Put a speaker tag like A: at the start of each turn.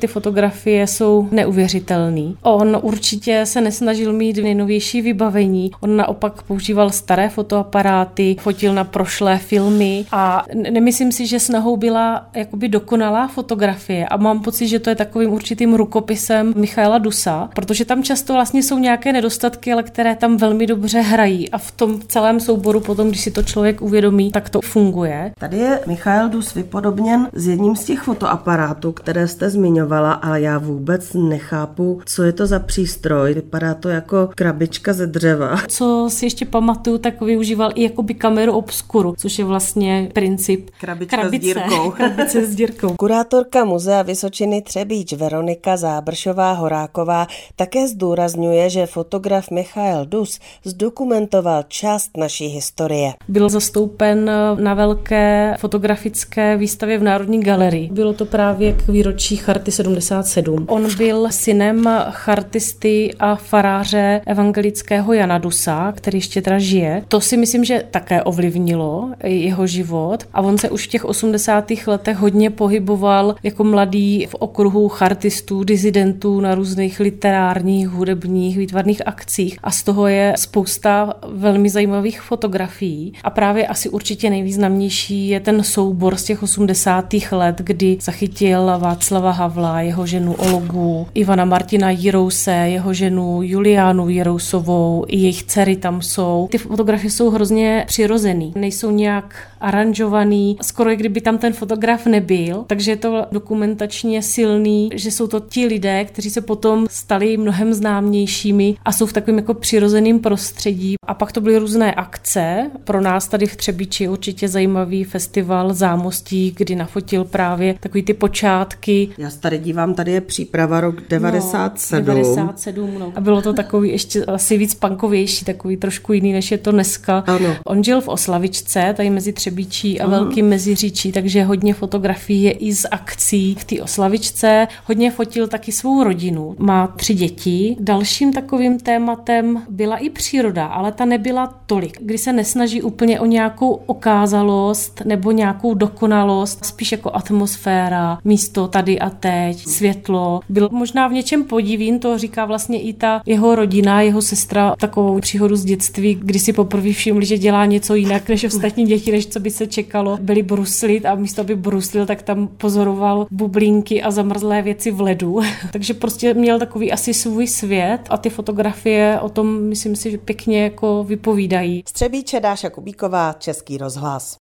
A: Ty fotografie jsou neuvěřitelné. On určitě se nesnažil mít nejnovější vybavení, on naopak používal staré fotoaparáty, fotil na prošlé filmy a nemyslím si, že snahou byla jakoby dokonalá fotografie a mám pocit, že to je takovým určitým rukopisem Michaela Dusa, protože tam často vlastně jsou nějaké nedostatky, ale které tam velmi dobře hrají a v tom celém souboru potom, když si to člověk uvědomí, tak to funguje.
B: Tady je Michael Dus vypodobněn s jedním z těch fotoaparátů, které jste zmiňovala, ale já vůbec nechápu, co je to za přístroj. Vypadá to jako krabička ze dřeva.
A: Co si ještě pamatuju, tak využíval i jakoby kameru obskuru, což je vlastně princip
B: Krabička
A: krabice,
B: s dírkou.
A: krabice s dírkou.
B: Kurátorka Muzea Vysočiny Třebíč Veronika Zábršová Horáková také zdůrazňuje, že fotograf Michael Dus zdokumentoval část naší historie.
A: Byl zastoupen na velké fotografické výstavě v Národní galerii. Bylo to právě k výročí Charty 77. On byl synem chartisty a faráře evangelického Jana Dusa, který ještě teda žije. To si myslím, že také ovlivnilo jeho život a on se už v těch 80. letech hodně pohyboval jako mladý v okruhu chartistů, dizidentů na různých literárních, hudebních, výtvarných akcích a z toho je spousta velmi zajímavých fotografií a právě asi určitě nejvýznamnější je ten soubor z těch 80. let, kdy zachytil Václava Havla, jeho ženu Ologu, Ivana Martina Jirouse, jeho ženu Juliánu Jirousovou, i jejich dcery tam jsou. Ty fotografie jsou hrozně přirozený, nejsou nějak aranžovaný, skoro i kdyby tam ten fotograf nebyl, takže je to dokumentačně silný, že jsou to ti lidé, kteří se potom stali mnohem známějšími a jsou v takovém jako přirozeném prostředí. A pak to byly různé akce. Pro nás tady v Třebíči určitě zajímavý festival Zámostí, kdy nafotil právě takový ty počátky.
B: Já tady dívám, tady je příprava rok 97.
A: No, 97, no. A bylo to takový ještě asi víc punkovější, takový trošku jiný, než je to dneska.
B: Ano.
A: On žil v Oslavičce, tady mezi Třebíčí a Velkým Meziříčí, takže hodně fotografií je i z akcí v té Oslavičce. Hodně fotil taky svou rodinu. Má tři děti. Dalším takovým tématem byla i příroda, ale ta nebyla tolik, kdy se nesnaží úplně o nějakou okázalost nebo nějakou dokonalost, spíš jako atmosféra, místo tady a teď, světlo. Byl možná v něčem podivín, to říká vlastně i ta jeho rodina, jeho sestra, takovou příhodu z dětství, kdy si poprvé všimli, že dělá něco jinak než ostatní děti, než co by se čekalo. Byli bruslit a místo, aby bruslil, tak tam pozoroval bublínky a zamrzlé věci v ledu. Takže prostě měl takový asi svůj svět a ty fotografie o tom, myslím si, že pěkně jako vypovídají.
B: Střebíče Dáša Kubíková, Český rozhlas.